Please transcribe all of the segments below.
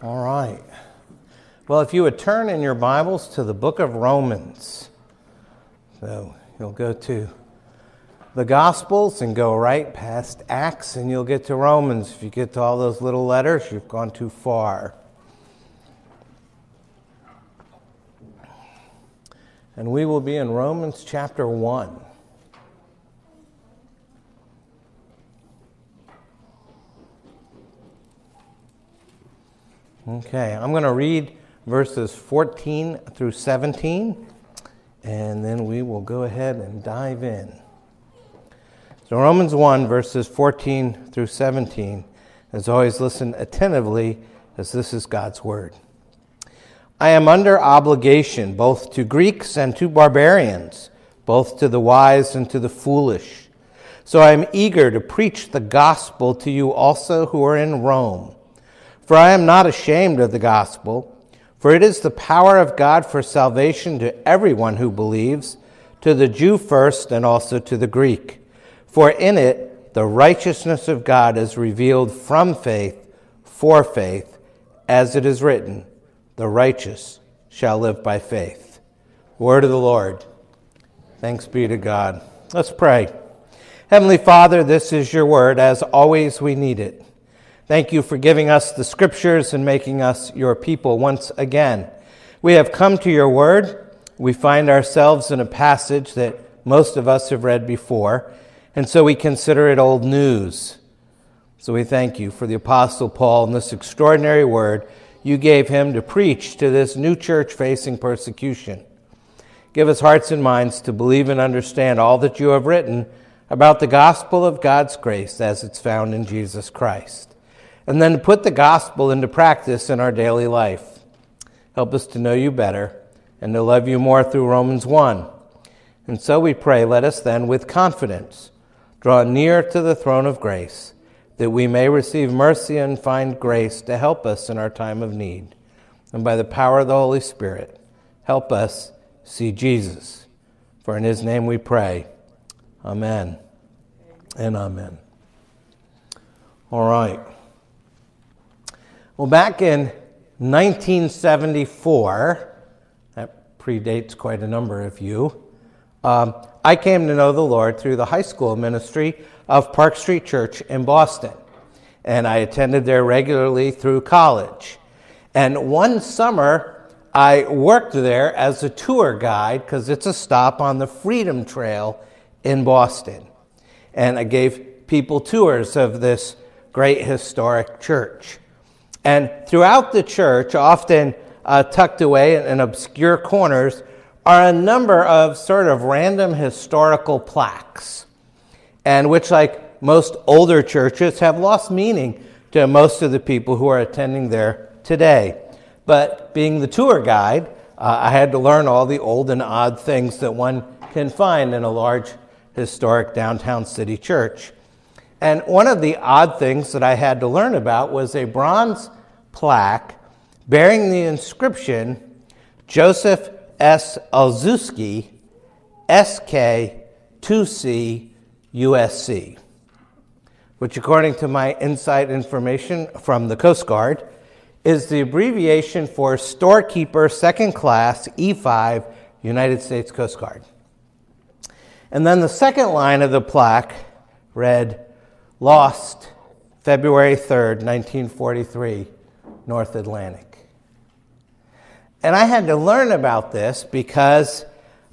All right. Well, if you would turn in your Bibles to the book of Romans. So you'll go to the Gospels and go right past Acts, and you'll get to Romans. If you get to all those little letters, you've gone too far. And we will be in Romans chapter 1. Okay, I'm going to read verses 14 through 17, and then we will go ahead and dive in. So, Romans 1, verses 14 through 17. As always, listen attentively, as this is God's word. I am under obligation both to Greeks and to barbarians, both to the wise and to the foolish. So I am eager to preach the gospel to you also who are in Rome. For I am not ashamed of the gospel, for it is the power of God for salvation to everyone who believes, to the Jew first and also to the Greek. For in it the righteousness of God is revealed from faith for faith, as it is written, the righteous shall live by faith. Word of the Lord. Thanks be to God. Let's pray. Heavenly Father, this is your word. As always, we need it. Thank you for giving us the scriptures and making us your people once again. We have come to your word. We find ourselves in a passage that most of us have read before, and so we consider it old news. So we thank you for the Apostle Paul and this extraordinary word you gave him to preach to this new church facing persecution. Give us hearts and minds to believe and understand all that you have written about the gospel of God's grace as it's found in Jesus Christ and then put the gospel into practice in our daily life. Help us to know you better and to love you more through Romans 1. And so we pray, let us then, with confidence, draw near to the throne of grace, that we may receive mercy and find grace to help us in our time of need. And by the power of the Holy Spirit, help us see Jesus. For in his name we pray. Amen and amen. All right. Well, back in 1974, that predates quite a number of you, um, I came to know the Lord through the high school ministry of Park Street Church in Boston. And I attended there regularly through college. And one summer, I worked there as a tour guide because it's a stop on the Freedom Trail in Boston. And I gave people tours of this great historic church. And throughout the church, often uh, tucked away in, in obscure corners, are a number of sort of random historical plaques, and which, like most older churches, have lost meaning to most of the people who are attending there today. But being the tour guide, uh, I had to learn all the old and odd things that one can find in a large historic downtown city church. And one of the odd things that I had to learn about was a bronze plaque bearing the inscription Joseph S. Olszewski, SK 2C USC, which, according to my inside information from the Coast Guard, is the abbreviation for Storekeeper Second Class E5 United States Coast Guard. And then the second line of the plaque read, Lost February 3rd, 1943, North Atlantic. And I had to learn about this because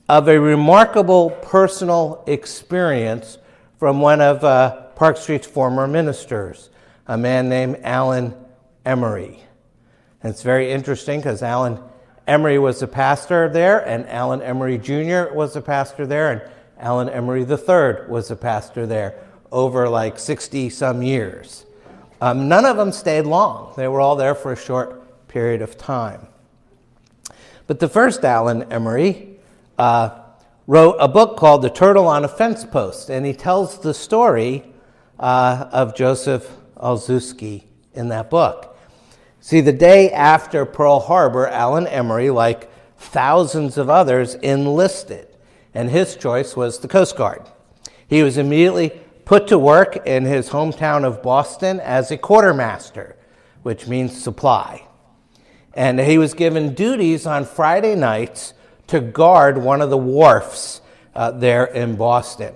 of a remarkable personal experience from one of uh, Park Street's former ministers, a man named Alan Emery. And it's very interesting because Alan Emery was a pastor there, and Alan Emery Jr. was a pastor there, and Alan Emery III was a pastor there over like 60 some years. Um, none of them stayed long, they were all there for a short period of time. But the first Alan Emery uh, wrote a book called The Turtle on a Fence Post, and he tells the story uh, of Joseph Olszewski in that book. See, the day after Pearl Harbor, Alan Emery, like thousands of others, enlisted, and his choice was the Coast Guard. He was immediately put to work in his hometown of Boston as a quartermaster, which means supply. And he was given duties on Friday nights to guard one of the wharfs uh, there in Boston.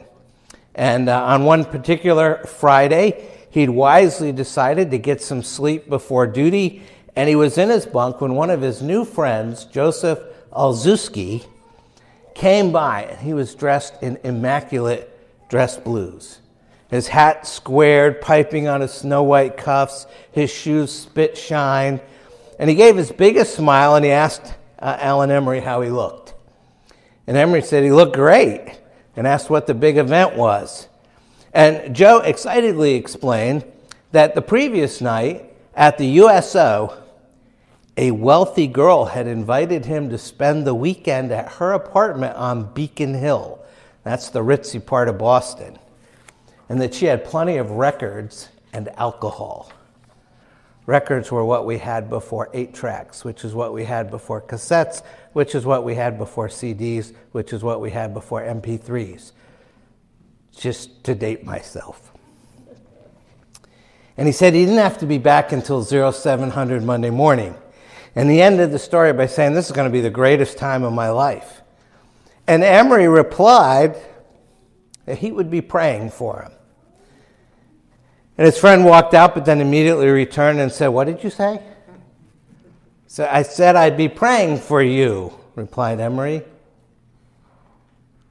And uh, on one particular Friday, he'd wisely decided to get some sleep before duty, and he was in his bunk when one of his new friends, Joseph Olszewski, came by, and he was dressed in immaculate dress blues. His hat squared, piping on his snow white cuffs, his shoes spit shine, and he gave his biggest smile and he asked uh, Alan Emery how he looked. And Emery said he looked great and asked what the big event was. And Joe excitedly explained that the previous night at the USO, a wealthy girl had invited him to spend the weekend at her apartment on Beacon Hill. That's the ritzy part of Boston. And that she had plenty of records and alcohol. Records were what we had before eight tracks, which is what we had before cassettes, which is what we had before CDs, which is what we had before MP3s. Just to date myself. And he said he didn't have to be back until 0700 Monday morning. And he ended the story by saying, This is going to be the greatest time of my life. And Emery replied that he would be praying for him. And his friend walked out, but then immediately returned and said, What did you say? So I said I'd be praying for you, replied Emery.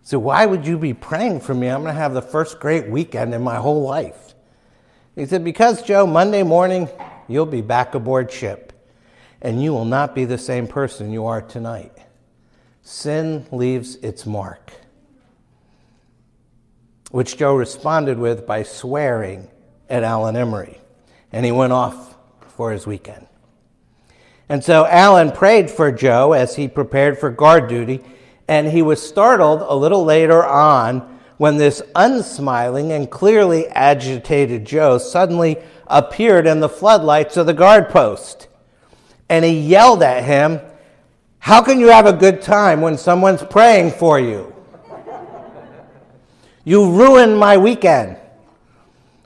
So why would you be praying for me? I'm going to have the first great weekend in my whole life. He said, Because, Joe, Monday morning you'll be back aboard ship, and you will not be the same person you are tonight. Sin leaves its mark. Which Joe responded with by swearing at Alan Emery. And he went off for his weekend. And so Alan prayed for Joe as he prepared for guard duty, and he was startled a little later on when this unsmiling and clearly agitated Joe suddenly appeared in the floodlights of the guard post. And he yelled at him, How can you have a good time when someone's praying for you? You ruined my weekend.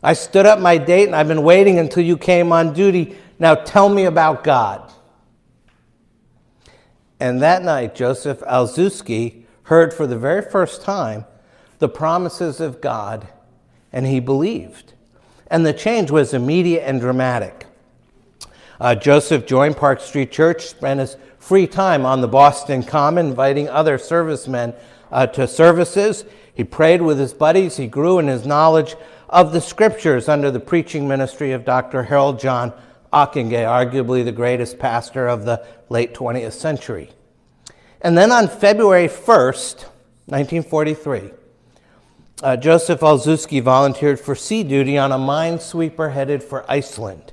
I stood up my date and I've been waiting until you came on duty. Now tell me about God. And that night, Joseph Olszewski heard for the very first time the promises of God, and he believed. And the change was immediate and dramatic. Uh, Joseph joined Park Street Church, spent his free time on the Boston Common, inviting other servicemen uh, to services. He prayed with his buddies. He grew in his knowledge of the scriptures under the preaching ministry of Dr. Harold John Ockenga, arguably the greatest pastor of the late 20th century. And then on February 1st, 1943, uh, Joseph Olszewski volunteered for sea duty on a minesweeper headed for Iceland.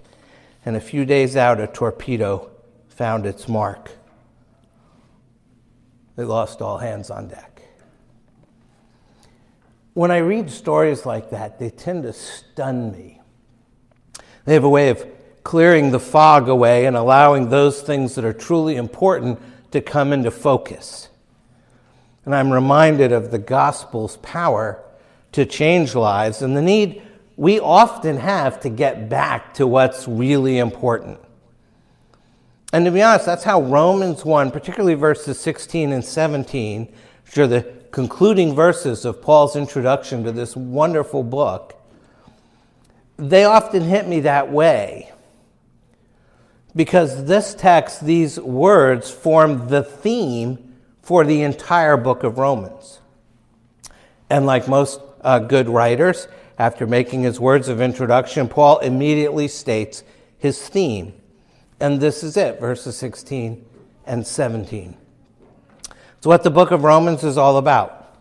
And a few days out, a torpedo found its mark. They lost all hands on deck. When I read stories like that, they tend to stun me. They have a way of clearing the fog away and allowing those things that are truly important to come into focus. And I'm reminded of the gospel's power to change lives and the need we often have to get back to what's really important. And to be honest, that's how Romans 1, particularly verses 16 and 17, which are the concluding verses of Paul's introduction to this wonderful book, they often hit me that way. Because this text, these words, form the theme for the entire book of Romans. And like most uh, good writers, after making his words of introduction, Paul immediately states his theme. And this is it, verses 16 and 17. It's what the book of Romans is all about.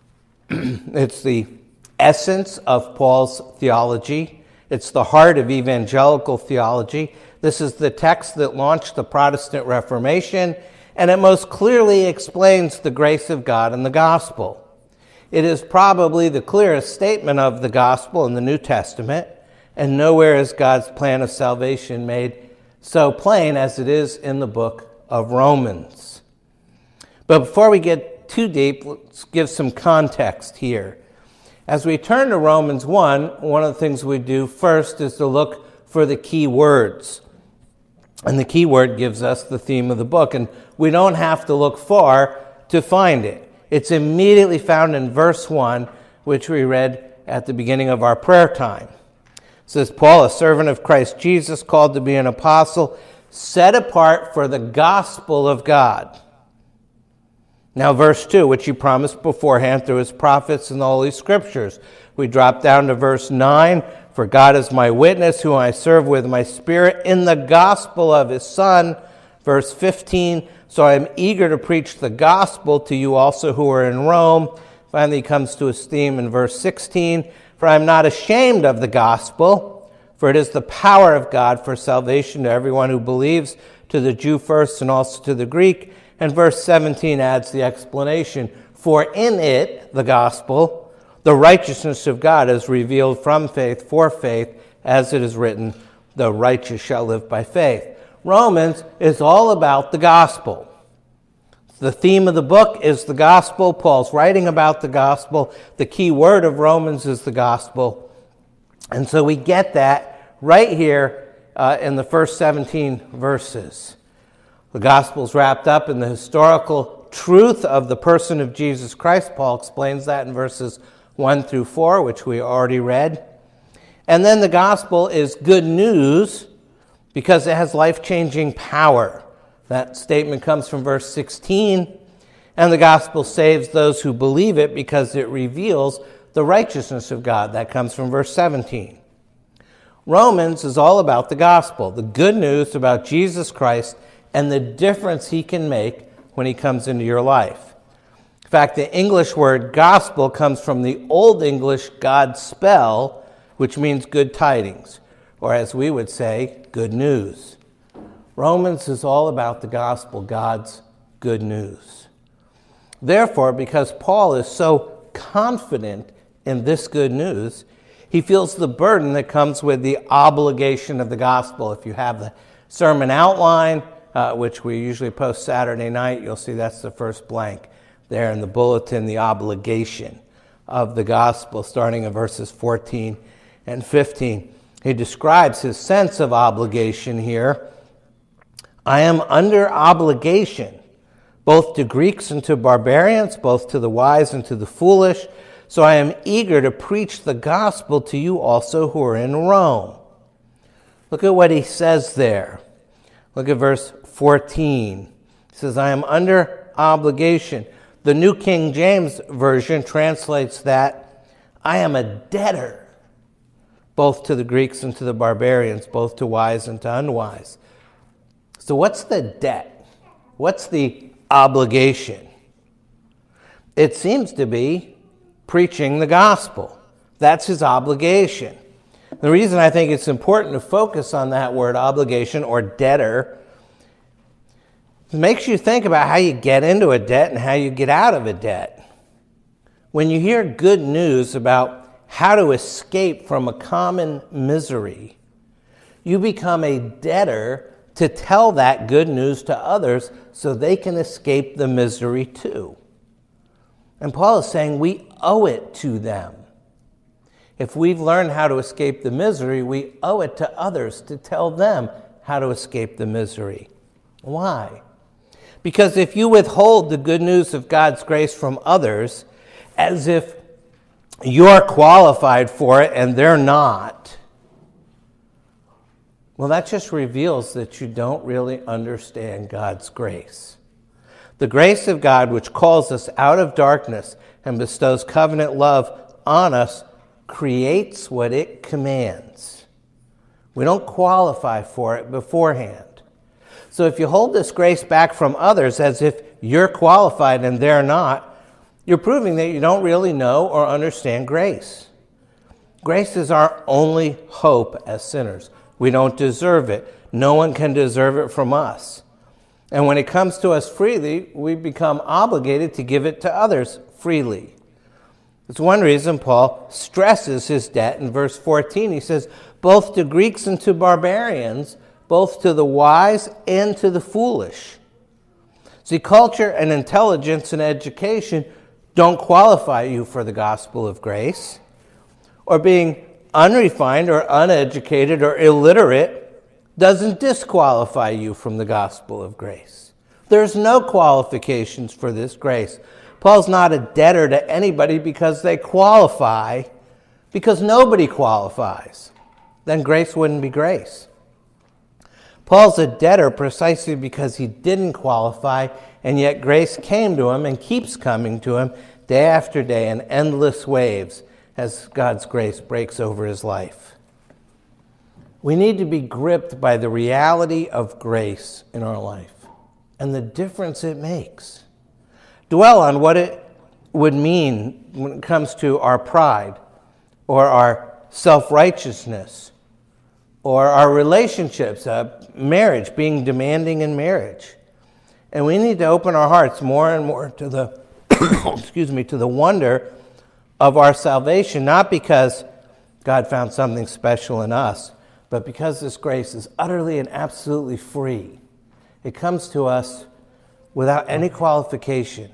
it's the essence of Paul's theology, it's the heart of evangelical theology. This is the text that launched the Protestant Reformation, and it most clearly explains the grace of God in the gospel. It is probably the clearest statement of the gospel in the New Testament, and nowhere is God's plan of salvation made so plain as it is in the book of Romans. But before we get too deep, let's give some context here. As we turn to Romans 1, one of the things we do first is to look for the key words. And the key word gives us the theme of the book, and we don't have to look far to find it. It's immediately found in verse 1, which we read at the beginning of our prayer time. It says, Paul, a servant of Christ Jesus, called to be an apostle, set apart for the gospel of God. Now, verse 2, which he promised beforehand through his prophets in the Holy Scriptures. We drop down to verse 9 For God is my witness, whom I serve with my spirit in the gospel of his Son. Verse 15 So I am eager to preach the gospel to you also who are in Rome. Finally, he comes to his theme in verse 16 For I am not ashamed of the gospel, for it is the power of God for salvation to everyone who believes, to the Jew first and also to the Greek. And verse 17 adds the explanation For in it, the gospel, the righteousness of God is revealed from faith for faith, as it is written, The righteous shall live by faith. Romans is all about the gospel. The theme of the book is the gospel. Paul's writing about the gospel. The key word of Romans is the gospel. And so we get that right here uh, in the first 17 verses. The gospel is wrapped up in the historical truth of the person of Jesus Christ. Paul explains that in verses 1 through 4, which we already read. And then the gospel is good news because it has life changing power. That statement comes from verse 16. And the gospel saves those who believe it because it reveals the righteousness of God. That comes from verse 17. Romans is all about the gospel, the good news about Jesus Christ and the difference he can make when he comes into your life. In fact, the English word gospel comes from the Old English God spell, which means good tidings, or as we would say, good news. Romans is all about the gospel, God's good news. Therefore, because Paul is so confident in this good news, he feels the burden that comes with the obligation of the gospel. If you have the sermon outline, uh, which we usually post Saturday night. You'll see that's the first blank there in the bulletin, the obligation of the gospel, starting in verses 14 and 15. He describes his sense of obligation here. I am under obligation, both to Greeks and to barbarians, both to the wise and to the foolish. So I am eager to preach the gospel to you also who are in Rome. Look at what he says there. Look at verse 14. He says, I am under obligation. The New King James Version translates that I am a debtor, both to the Greeks and to the barbarians, both to wise and to unwise. So, what's the debt? What's the obligation? It seems to be preaching the gospel. That's his obligation. The reason I think it's important to focus on that word obligation or debtor makes you think about how you get into a debt and how you get out of a debt. When you hear good news about how to escape from a common misery, you become a debtor to tell that good news to others so they can escape the misery too. And Paul is saying we owe it to them. If we've learned how to escape the misery, we owe it to others to tell them how to escape the misery. Why? Because if you withhold the good news of God's grace from others as if you're qualified for it and they're not, well, that just reveals that you don't really understand God's grace. The grace of God, which calls us out of darkness and bestows covenant love on us, creates what it commands. We don't qualify for it beforehand. So if you hold this grace back from others as if you're qualified and they're not, you're proving that you don't really know or understand grace. Grace is our only hope as sinners. We don't deserve it. No one can deserve it from us. And when it comes to us freely, we become obligated to give it to others freely. It's one reason Paul stresses his debt in verse 14. He says, Both to Greeks and to barbarians, both to the wise and to the foolish. See, culture and intelligence and education don't qualify you for the gospel of grace. Or being unrefined or uneducated or illiterate doesn't disqualify you from the gospel of grace. There's no qualifications for this grace. Paul's not a debtor to anybody because they qualify, because nobody qualifies. Then grace wouldn't be grace. Paul's a debtor precisely because he didn't qualify, and yet grace came to him and keeps coming to him day after day in endless waves as God's grace breaks over his life. We need to be gripped by the reality of grace in our life and the difference it makes. Dwell on what it would mean when it comes to our pride or our self righteousness or our relationships, uh, marriage, being demanding in marriage. And we need to open our hearts more and more to the, excuse me, to the wonder of our salvation, not because God found something special in us, but because this grace is utterly and absolutely free. It comes to us without any qualification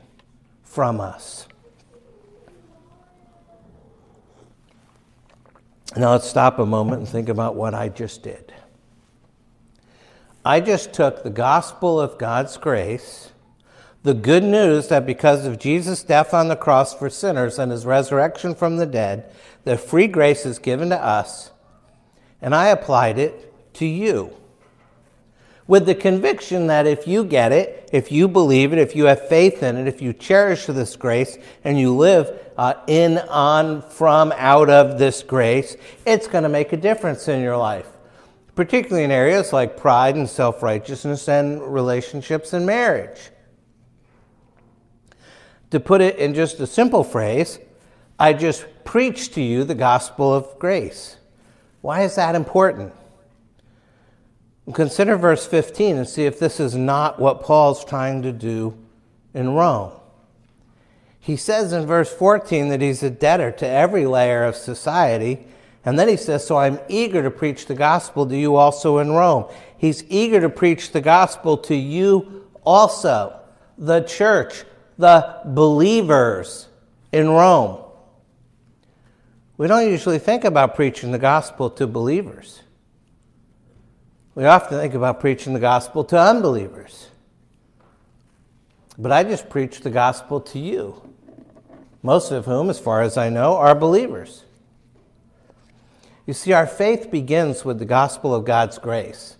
from us. Now let's stop a moment and think about what I just did. I just took the gospel of God's grace, the good news that because of Jesus' death on the cross for sinners and his resurrection from the dead, the free grace is given to us, and I applied it to you with the conviction that if you get it, if you believe it, if you have faith in it, if you cherish this grace and you live uh, in, on, from, out of this grace, it's going to make a difference in your life, particularly in areas like pride and self righteousness and relationships and marriage. To put it in just a simple phrase, I just preached to you the gospel of grace. Why is that important? Consider verse 15 and see if this is not what Paul's trying to do in Rome. He says in verse 14 that he's a debtor to every layer of society. And then he says, So I'm eager to preach the gospel to you also in Rome. He's eager to preach the gospel to you also, the church, the believers in Rome. We don't usually think about preaching the gospel to believers. We often think about preaching the gospel to unbelievers. But I just preach the gospel to you, most of whom, as far as I know, are believers. You see, our faith begins with the gospel of God's grace,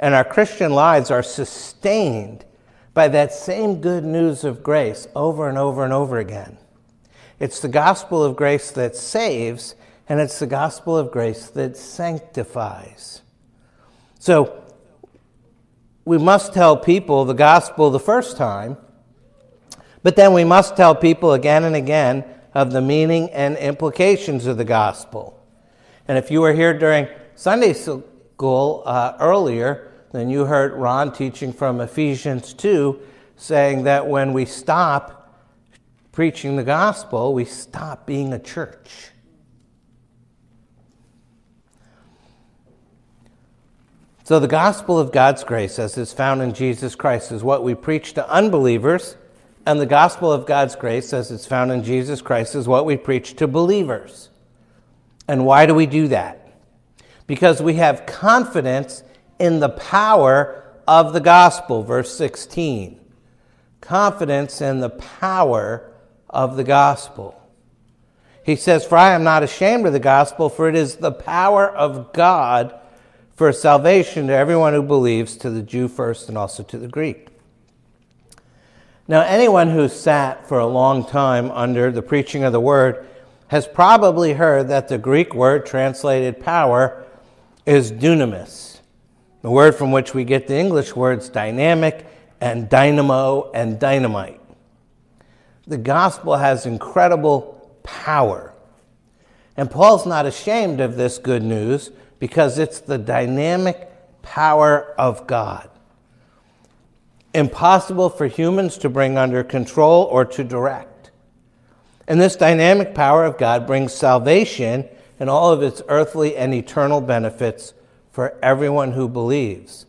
and our Christian lives are sustained by that same good news of grace over and over and over again. It's the gospel of grace that saves, and it's the gospel of grace that sanctifies. So we must tell people the gospel the first time, but then we must tell people again and again of the meaning and implications of the gospel. And if you were here during Sunday school uh, earlier, then you heard Ron teaching from Ephesians 2 saying that when we stop preaching the gospel, we stop being a church. So, the gospel of God's grace, as is found in Jesus Christ, is what we preach to unbelievers, and the gospel of God's grace, as it's found in Jesus Christ, is what we preach to believers. And why do we do that? Because we have confidence in the power of the gospel, verse 16. Confidence in the power of the gospel. He says, For I am not ashamed of the gospel, for it is the power of God for salvation to everyone who believes, to the Jew first and also to the Greek. Now, anyone who sat for a long time under the preaching of the word has probably heard that the Greek word translated power is dunamis, the word from which we get the English words dynamic and dynamo and dynamite. The gospel has incredible power. And Paul's not ashamed of this good news because it's the dynamic power of God. Impossible for humans to bring under control or to direct. And this dynamic power of God brings salvation and all of its earthly and eternal benefits for everyone who believes.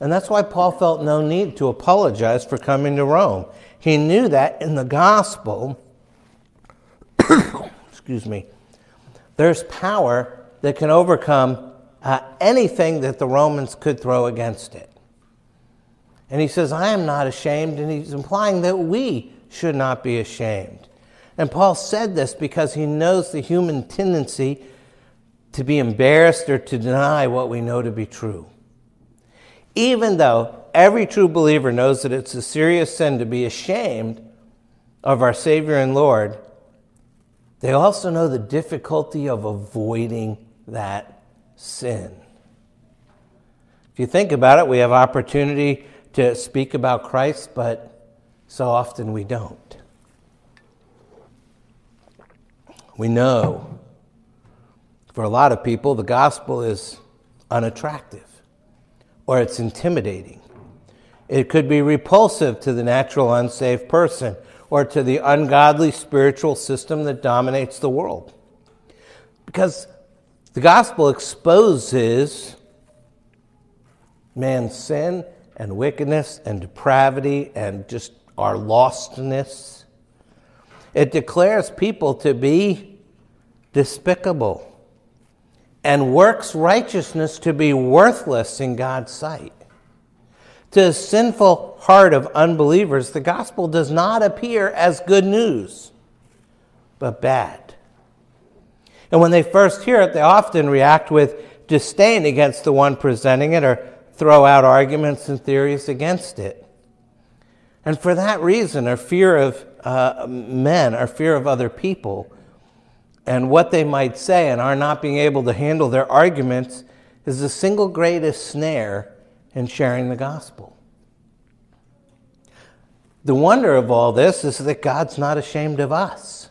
And that's why Paul felt no need to apologize for coming to Rome. He knew that in the gospel, excuse me, there's power that can overcome uh, anything that the Romans could throw against it. And he says, I am not ashamed, and he's implying that we should not be ashamed. And Paul said this because he knows the human tendency to be embarrassed or to deny what we know to be true. Even though every true believer knows that it's a serious sin to be ashamed of our Savior and Lord, they also know the difficulty of avoiding that sin. If you think about it, we have opportunity to speak about Christ, but so often we don't. We know for a lot of people the gospel is unattractive or it's intimidating. It could be repulsive to the natural unsaved person or to the ungodly spiritual system that dominates the world. Because the gospel exposes man's sin and wickedness and depravity and just our lostness. It declares people to be despicable and works righteousness to be worthless in God's sight. To the sinful heart of unbelievers, the gospel does not appear as good news, but bad. And when they first hear it, they often react with disdain against the one presenting it or throw out arguments and theories against it. And for that reason, our fear of uh, men, our fear of other people, and what they might say, and our not being able to handle their arguments, is the single greatest snare in sharing the gospel. The wonder of all this is that God's not ashamed of us.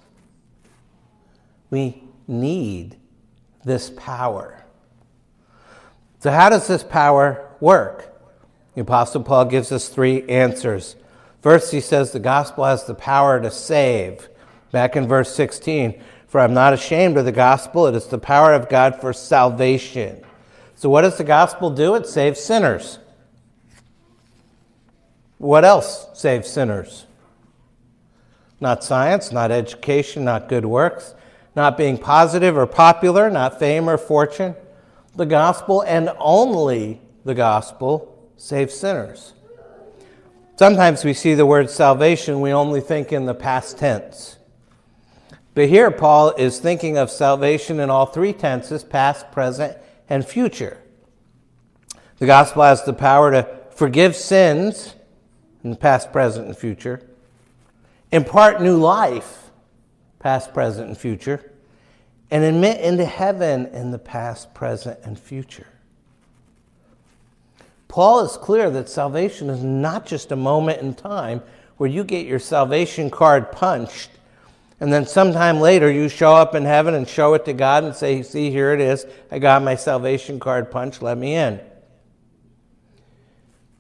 We need this power. So, how does this power work? The Apostle Paul gives us three answers. First, he says the gospel has the power to save. Back in verse 16, for I'm not ashamed of the gospel, it is the power of God for salvation. So, what does the gospel do? It saves sinners. What else saves sinners? Not science, not education, not good works, not being positive or popular, not fame or fortune. The gospel and only the gospel saves sinners. Sometimes we see the word salvation, we only think in the past tense. But here, Paul is thinking of salvation in all three tenses past, present, and future. The gospel has the power to forgive sins in the past, present, and future, impart new life, past, present, and future, and admit into heaven in the past, present, and future. Paul is clear that salvation is not just a moment in time where you get your salvation card punched and then sometime later you show up in heaven and show it to God and say, See, here it is. I got my salvation card punched. Let me in.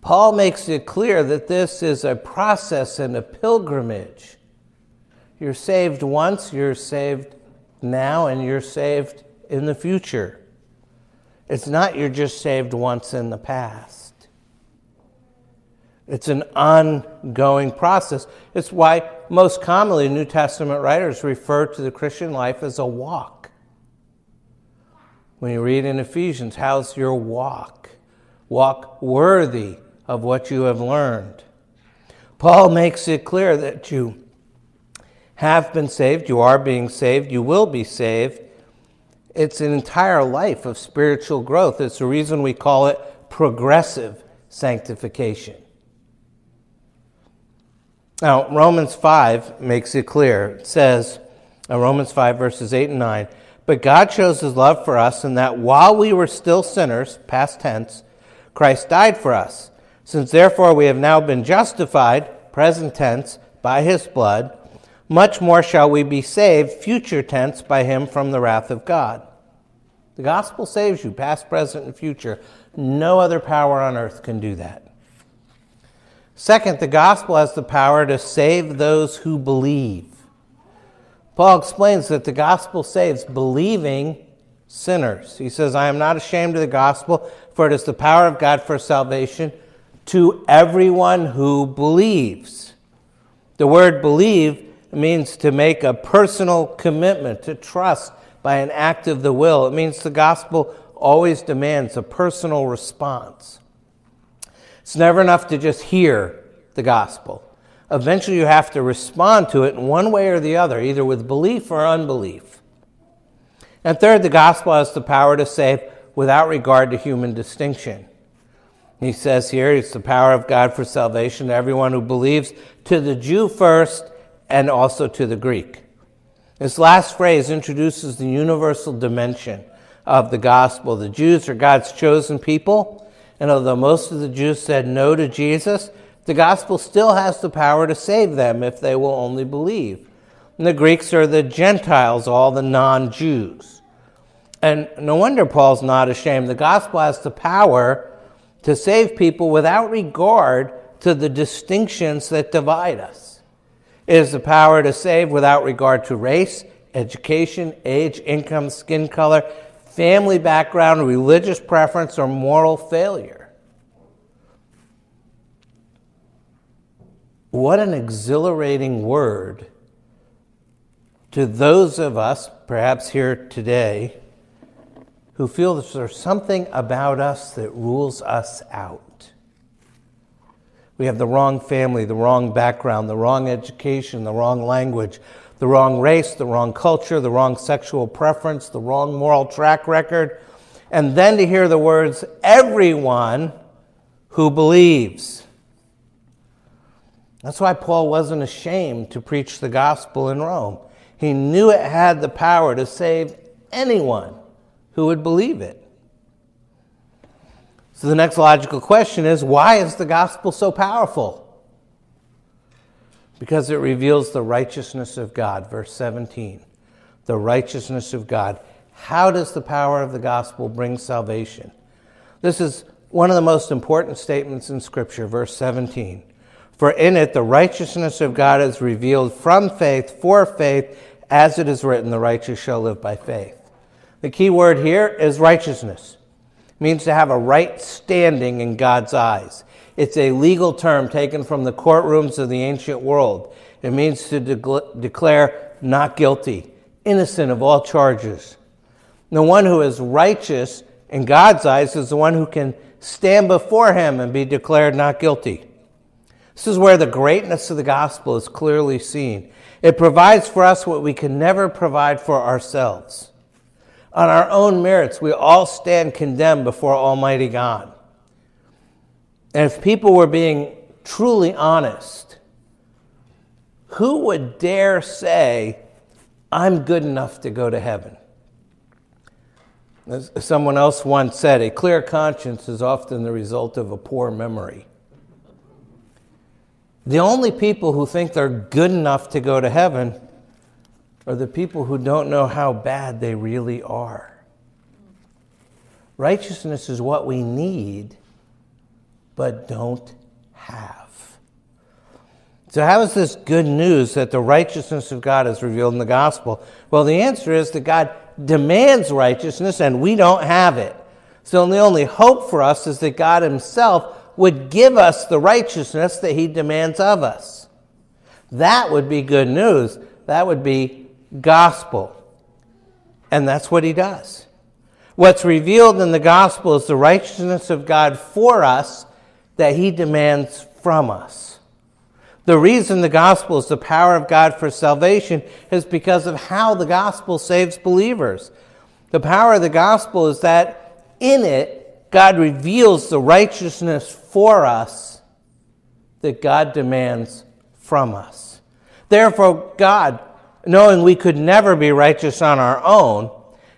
Paul makes it clear that this is a process and a pilgrimage. You're saved once, you're saved now, and you're saved in the future. It's not you're just saved once in the past. It's an ongoing process. It's why most commonly New Testament writers refer to the Christian life as a walk. When you read in Ephesians, how's your walk? Walk worthy of what you have learned. Paul makes it clear that you have been saved, you are being saved, you will be saved. It's an entire life of spiritual growth. It's the reason we call it progressive sanctification. Now, Romans 5 makes it clear. It says, uh, Romans 5, verses 8 and 9, But God shows his love for us in that while we were still sinners, past tense, Christ died for us. Since therefore we have now been justified, present tense, by his blood, much more shall we be saved, future tense, by him from the wrath of God. The gospel saves you, past, present, and future. No other power on earth can do that. Second, the gospel has the power to save those who believe. Paul explains that the gospel saves believing sinners. He says, I am not ashamed of the gospel, for it is the power of God for salvation to everyone who believes. The word believe means to make a personal commitment, to trust by an act of the will. It means the gospel always demands a personal response. It's never enough to just hear the gospel. Eventually, you have to respond to it in one way or the other, either with belief or unbelief. And third, the gospel has the power to save without regard to human distinction. He says here, it's the power of God for salvation to everyone who believes, to the Jew first, and also to the Greek. This last phrase introduces the universal dimension of the gospel. The Jews are God's chosen people, and although most of the Jews said no to Jesus, the gospel still has the power to save them if they will only believe. And the Greeks are the Gentiles, all the non Jews. And no wonder Paul's not ashamed. The gospel has the power to save people without regard to the distinctions that divide us. It is the power to save without regard to race, education, age, income, skin color, family background, religious preference, or moral failure. What an exhilarating word to those of us, perhaps here today, who feel that there's something about us that rules us out. We have the wrong family, the wrong background, the wrong education, the wrong language, the wrong race, the wrong culture, the wrong sexual preference, the wrong moral track record. And then to hear the words, everyone who believes. That's why Paul wasn't ashamed to preach the gospel in Rome. He knew it had the power to save anyone who would believe it. So the next logical question is why is the gospel so powerful? Because it reveals the righteousness of God. Verse 17. The righteousness of God. How does the power of the gospel bring salvation? This is one of the most important statements in Scripture, verse 17. For in it the righteousness of God is revealed from faith for faith, as it is written, the righteous shall live by faith. The key word here is righteousness. Means to have a right standing in God's eyes. It's a legal term taken from the courtrooms of the ancient world. It means to de- declare not guilty, innocent of all charges. The one who is righteous in God's eyes is the one who can stand before him and be declared not guilty. This is where the greatness of the gospel is clearly seen. It provides for us what we can never provide for ourselves. On our own merits, we all stand condemned before Almighty God. And if people were being truly honest, who would dare say, I'm good enough to go to heaven? As someone else once said, a clear conscience is often the result of a poor memory. The only people who think they're good enough to go to heaven are the people who don't know how bad they really are. Righteousness is what we need, but don't have. So, how is this good news that the righteousness of God is revealed in the gospel? Well, the answer is that God demands righteousness and we don't have it. So, the only hope for us is that God Himself would give us the righteousness that He demands of us. That would be good news. That would be gospel. And that's what he does. What's revealed in the gospel is the righteousness of God for us that he demands from us. The reason the gospel is the power of God for salvation is because of how the gospel saves believers. The power of the gospel is that in it, God reveals the righteousness for us that God demands from us. Therefore, God knowing we could never be righteous on our own,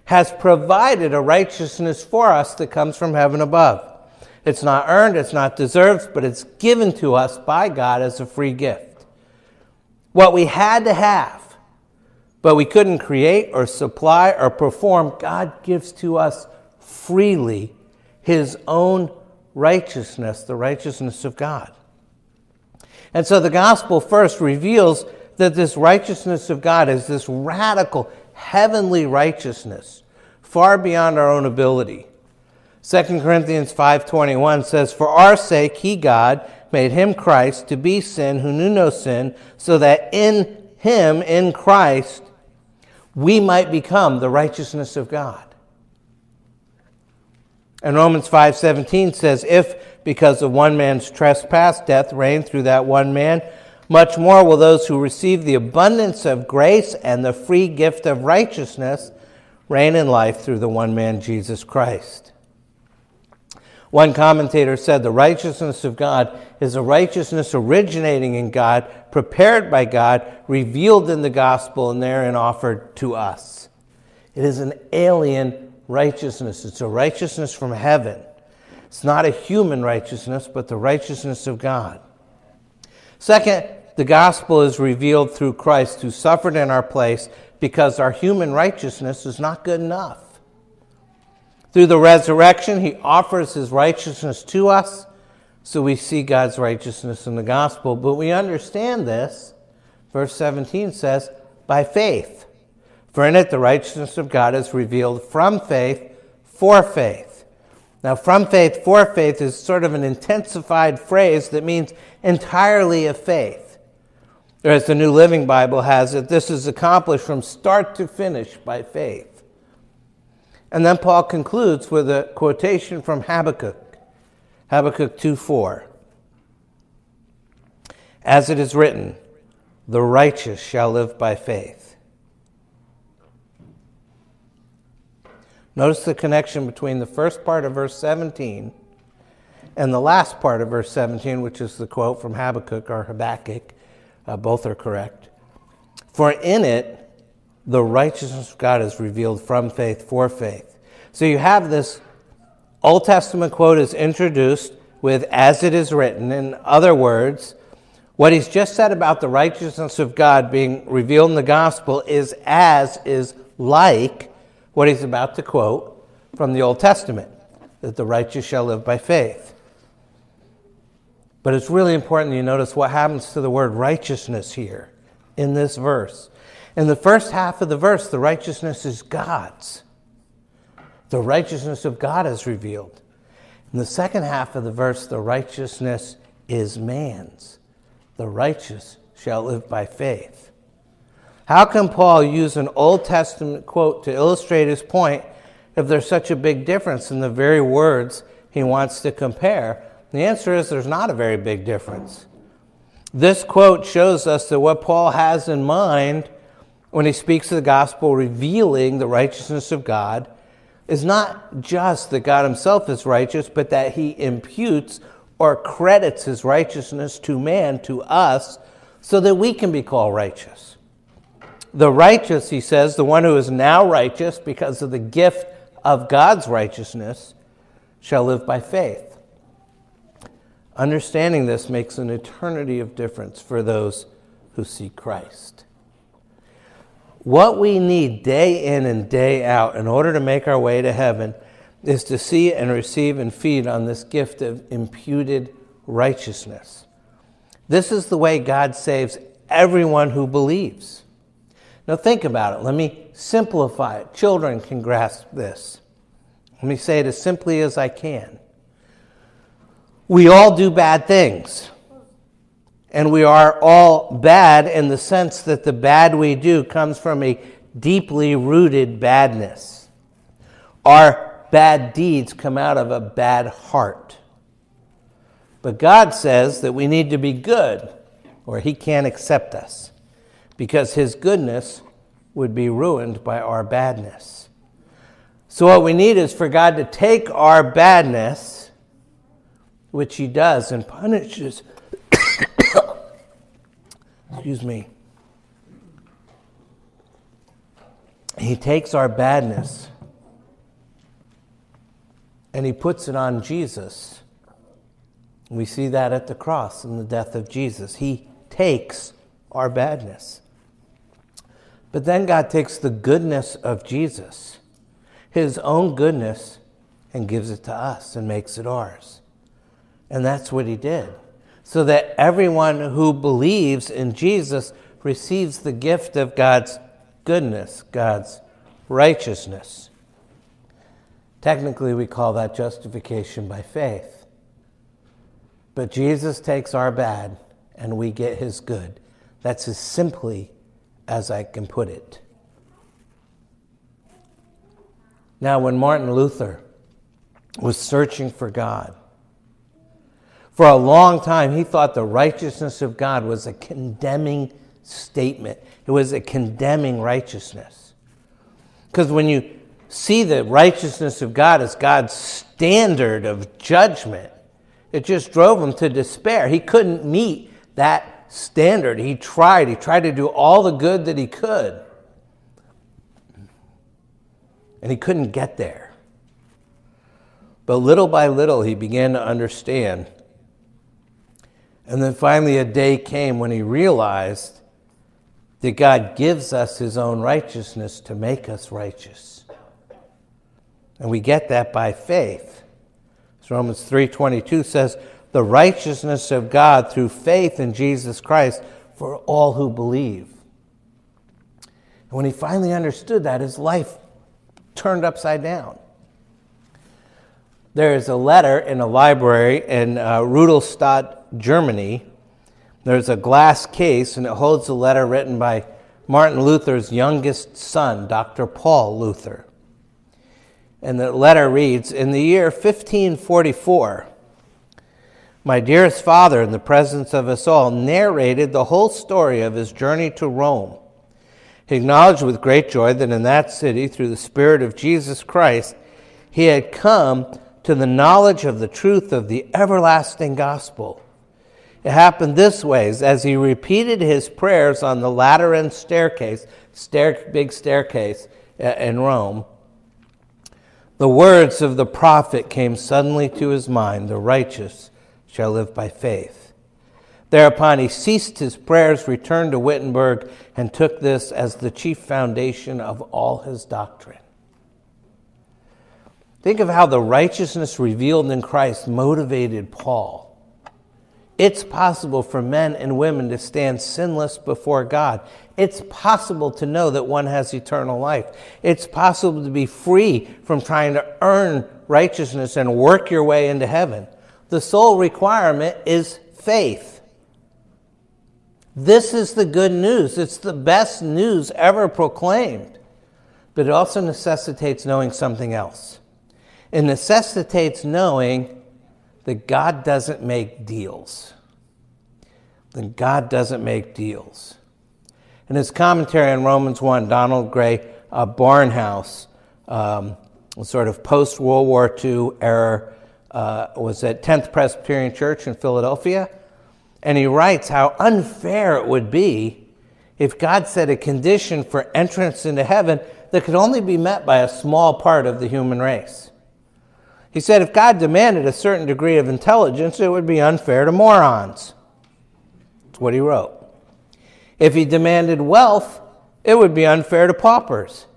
has provided a righteousness for us that comes from heaven above. It's not earned, it's not deserved, but it's given to us by God as a free gift. What we had to have, but we couldn't create or supply or perform, God gives to us freely His own righteousness, the righteousness of God. And so the gospel first reveals that this righteousness of God is this radical heavenly righteousness far beyond our own ability. 2 Corinthians 5:21 says for our sake he God made him Christ to be sin who knew no sin so that in him in Christ we might become the righteousness of God. And Romans 5:17 says, "If because of one man's trespass death reigned through that one man, much more will those who receive the abundance of grace and the free gift of righteousness reign in life through the one man Jesus Christ." One commentator said the righteousness of God is a righteousness originating in God, prepared by God, revealed in the gospel, and therein offered to us. It is an alien righteousness, it's a righteousness from heaven. It's not a human righteousness, but the righteousness of God. Second, the gospel is revealed through Christ who suffered in our place because our human righteousness is not good enough. Through the resurrection, he offers his righteousness to us, so we see God's righteousness in the gospel. But we understand this, verse 17 says, by faith. For in it the righteousness of God is revealed from faith for faith. Now, from faith for faith is sort of an intensified phrase that means entirely of faith. Or as the New Living Bible has it, this is accomplished from start to finish by faith. And then Paul concludes with a quotation from Habakkuk, Habakkuk 2:4. As it is written, the righteous shall live by faith. Notice the connection between the first part of verse 17 and the last part of verse 17, which is the quote from Habakkuk or Habakkuk. Uh, both are correct. For in it the righteousness of God is revealed from faith for faith. So you have this Old Testament quote is introduced with as it is written. In other words, what he's just said about the righteousness of God being revealed in the gospel is as is like what he's about to quote from the Old Testament that the righteous shall live by faith. But it's really important you notice what happens to the word righteousness here in this verse. In the first half of the verse, the righteousness is God's. The righteousness of God is revealed. In the second half of the verse, the righteousness is man's. The righteous shall live by faith. How can Paul use an Old Testament quote to illustrate his point if there's such a big difference in the very words he wants to compare? The answer is there's not a very big difference. This quote shows us that what Paul has in mind when he speaks of the gospel revealing the righteousness of God is not just that God himself is righteous, but that he imputes or credits his righteousness to man, to us, so that we can be called righteous. The righteous, he says, the one who is now righteous because of the gift of God's righteousness, shall live by faith. Understanding this makes an eternity of difference for those who see Christ. What we need day in and day out in order to make our way to heaven is to see and receive and feed on this gift of imputed righteousness. This is the way God saves everyone who believes. Now, think about it. Let me simplify it. Children can grasp this. Let me say it as simply as I can. We all do bad things. And we are all bad in the sense that the bad we do comes from a deeply rooted badness. Our bad deeds come out of a bad heart. But God says that we need to be good, or He can't accept us, because His goodness would be ruined by our badness. So, what we need is for God to take our badness, which He does and punishes Excuse me. He takes our badness and he puts it on Jesus. We see that at the cross in the death of Jesus. He takes our badness. But then God takes the goodness of Jesus, his own goodness, and gives it to us and makes it ours. And that's what he did so that everyone who believes in Jesus receives the gift of God's goodness, God's righteousness. Technically, we call that justification by faith. But Jesus takes our bad and we get his good. That's as simply as I can put it. Now, when Martin Luther was searching for God. For a long time, he thought the righteousness of God was a condemning statement, it was a condemning righteousness. Because when you see the righteousness of God as God's standard of judgment, it just drove him to despair. He couldn't meet that standard. He tried. He tried to do all the good that he could. And he couldn't get there. But little by little, he began to understand. And then finally, a day came when he realized that God gives us his own righteousness to make us righteous. And we get that by faith. As Romans 3:22 says, "The righteousness of God through faith in Jesus Christ for all who believe." And when he finally understood that, his life turned upside down. There is a letter in a library in uh, Rudolstadt, Germany. There's a glass case, and it holds a letter written by Martin Luther's youngest son, Dr. Paul Luther. And the letter reads In the year 1544, my dearest father, in the presence of us all, narrated the whole story of his journey to Rome. He acknowledged with great joy that in that city, through the Spirit of Jesus Christ, he had come to the knowledge of the truth of the everlasting gospel. It happened this way as he repeated his prayers on the Lateran staircase, stair, big staircase uh, in Rome the words of the prophet came suddenly to his mind the righteous shall live by faith. Thereupon he ceased his prayers, returned to Wittenberg, and took this as the chief foundation of all his doctrine. Think of how the righteousness revealed in Christ motivated Paul. It's possible for men and women to stand sinless before God. It's possible to know that one has eternal life. It's possible to be free from trying to earn righteousness and work your way into heaven. The sole requirement is faith. This is the good news. It's the best news ever proclaimed. But it also necessitates knowing something else. It necessitates knowing that God doesn't make deals. That God doesn't make deals. In his commentary on Romans 1, Donald Grey uh, Barnhouse, um, sort of post World War II era, uh, was at 10th Presbyterian Church in Philadelphia. And he writes how unfair it would be if God set a condition for entrance into heaven that could only be met by a small part of the human race. He said if God demanded a certain degree of intelligence, it would be unfair to morons. That's what he wrote. If he demanded wealth, it would be unfair to paupers.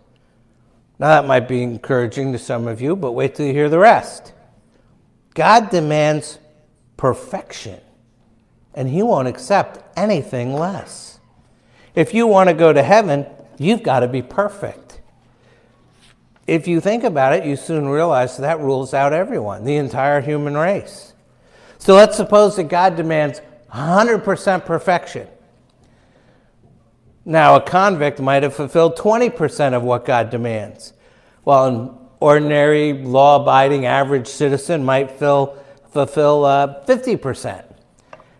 Now, that might be encouraging to some of you, but wait till you hear the rest. God demands perfection, and he won't accept anything less. If you want to go to heaven, you've got to be perfect. If you think about it, you soon realize that rules out everyone, the entire human race. So let's suppose that God demands 100% perfection. Now, a convict might have fulfilled 20% of what God demands, while an ordinary, law abiding, average citizen might fill, fulfill uh, 50%.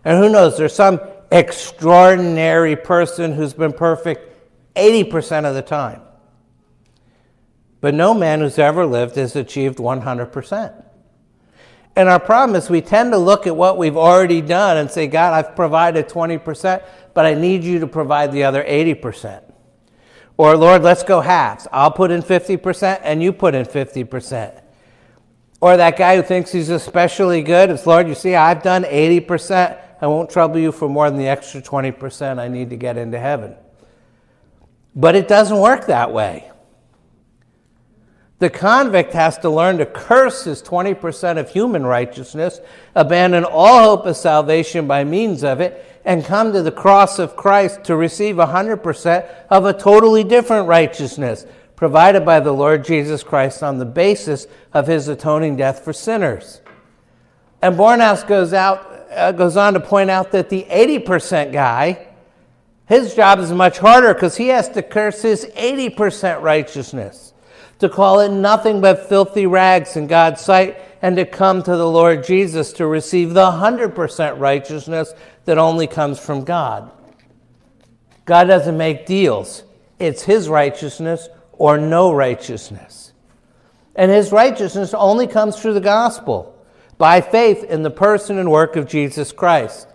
And who knows, there's some extraordinary person who's been perfect 80% of the time. But no man who's ever lived has achieved 100%. And our problem is we tend to look at what we've already done and say, God, I've provided 20%, but I need you to provide the other 80%. Or, Lord, let's go halves. I'll put in 50% and you put in 50%. Or that guy who thinks he's especially good is, Lord, you see, I've done 80%. I won't trouble you for more than the extra 20% I need to get into heaven. But it doesn't work that way. The convict has to learn to curse his 20% of human righteousness, abandon all hope of salvation by means of it, and come to the cross of Christ to receive 100% of a totally different righteousness provided by the Lord Jesus Christ on the basis of his atoning death for sinners. And Barnhouse goes, out, uh, goes on to point out that the 80% guy, his job is much harder because he has to curse his 80% righteousness. To call it nothing but filthy rags in God's sight, and to come to the Lord Jesus to receive the 100% righteousness that only comes from God. God doesn't make deals, it's His righteousness or no righteousness. And His righteousness only comes through the gospel by faith in the person and work of Jesus Christ.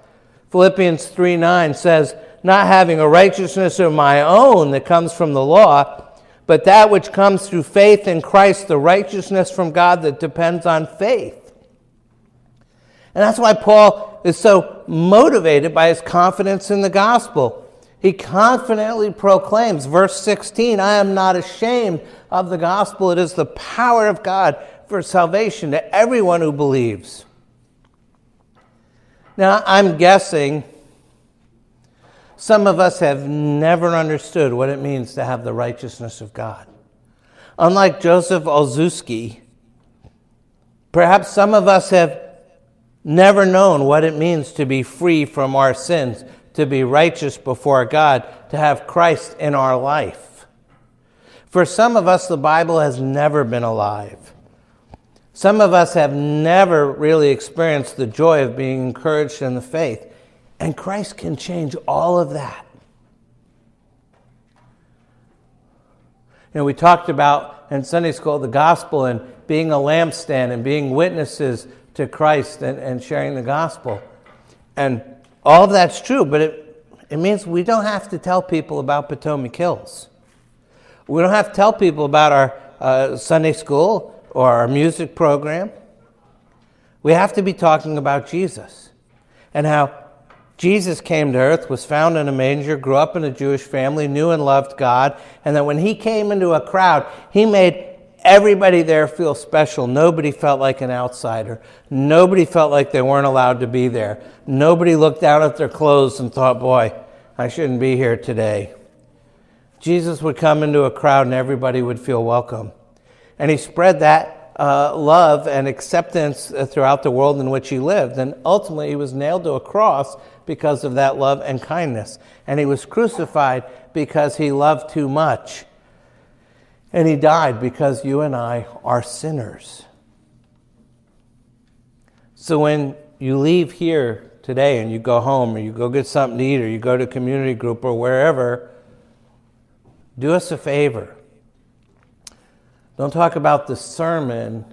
Philippians 3 9 says, Not having a righteousness of my own that comes from the law, but that which comes through faith in Christ, the righteousness from God that depends on faith. And that's why Paul is so motivated by his confidence in the gospel. He confidently proclaims, verse 16, I am not ashamed of the gospel. It is the power of God for salvation to everyone who believes. Now, I'm guessing some of us have never understood what it means to have the righteousness of God. Unlike Joseph Olszewski, perhaps some of us have never known what it means to be free from our sins, to be righteous before God, to have Christ in our life. For some of us, the Bible has never been alive. Some of us have never really experienced the joy of being encouraged in the faith. And Christ can change all of that. You know, we talked about in Sunday school the gospel and being a lampstand and being witnesses to Christ and, and sharing the gospel. And all of that's true, but it, it means we don't have to tell people about Potomac Hills. We don't have to tell people about our uh, Sunday school or our music program. We have to be talking about Jesus and how Jesus came to earth, was found in a manger, grew up in a Jewish family, knew and loved God, and that when he came into a crowd, he made everybody there feel special. Nobody felt like an outsider. Nobody felt like they weren't allowed to be there. Nobody looked down at their clothes and thought, boy, I shouldn't be here today. Jesus would come into a crowd and everybody would feel welcome. And he spread that uh, love and acceptance uh, throughout the world in which he lived. And ultimately, he was nailed to a cross because of that love and kindness. And he was crucified because he loved too much. And he died because you and I are sinners. So when you leave here today and you go home or you go get something to eat or you go to community group or wherever, do us a favor don't talk about the sermon,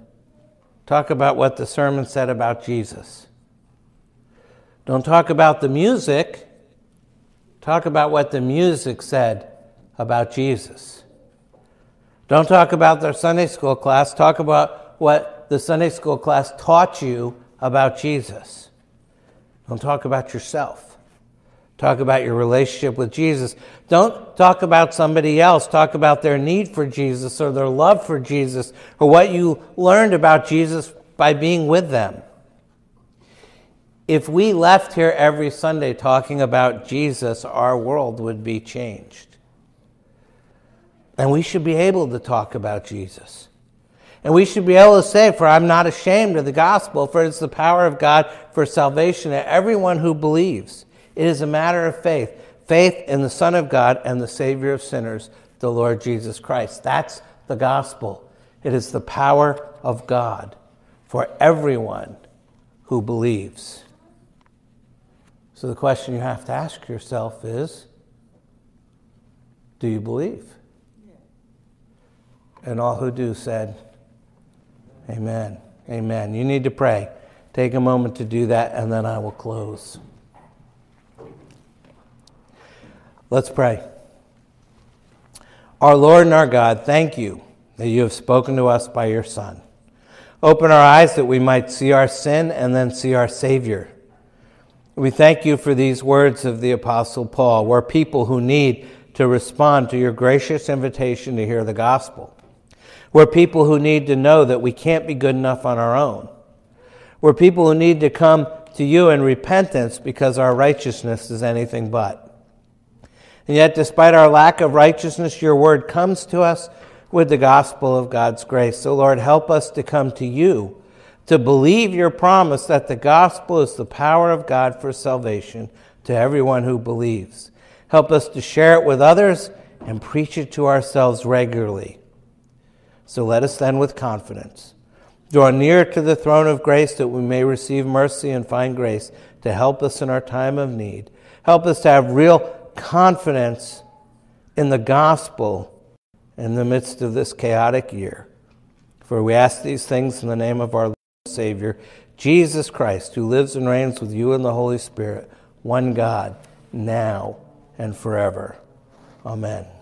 talk about what the sermon said about Jesus. Don't talk about the music, talk about what the music said about Jesus. Don't talk about their Sunday school class, talk about what the Sunday school class taught you about Jesus. Don't talk about yourself. Talk about your relationship with Jesus. Don't talk about somebody else. Talk about their need for Jesus or their love for Jesus or what you learned about Jesus by being with them. If we left here every Sunday talking about Jesus, our world would be changed. And we should be able to talk about Jesus. And we should be able to say, For I'm not ashamed of the gospel, for it's the power of God for salvation to everyone who believes. It is a matter of faith faith in the Son of God and the Savior of sinners, the Lord Jesus Christ. That's the gospel. It is the power of God for everyone who believes. So the question you have to ask yourself is Do you believe? And all who do said, Amen. Amen. You need to pray. Take a moment to do that, and then I will close. Let's pray. Our Lord and our God, thank you that you have spoken to us by your Son. Open our eyes that we might see our sin and then see our Savior. We thank you for these words of the Apostle Paul. We're people who need to respond to your gracious invitation to hear the gospel. We're people who need to know that we can't be good enough on our own. We're people who need to come to you in repentance because our righteousness is anything but. And yet, despite our lack of righteousness, your word comes to us with the gospel of God's grace. So, Lord, help us to come to you, to believe your promise that the gospel is the power of God for salvation to everyone who believes. Help us to share it with others and preach it to ourselves regularly. So let us then with confidence draw near to the throne of grace that we may receive mercy and find grace to help us in our time of need. Help us to have real confidence in the gospel in the midst of this chaotic year. For we ask these things in the name of our Lord and Savior, Jesus Christ, who lives and reigns with you in the Holy Spirit, one God, now and forever. Amen.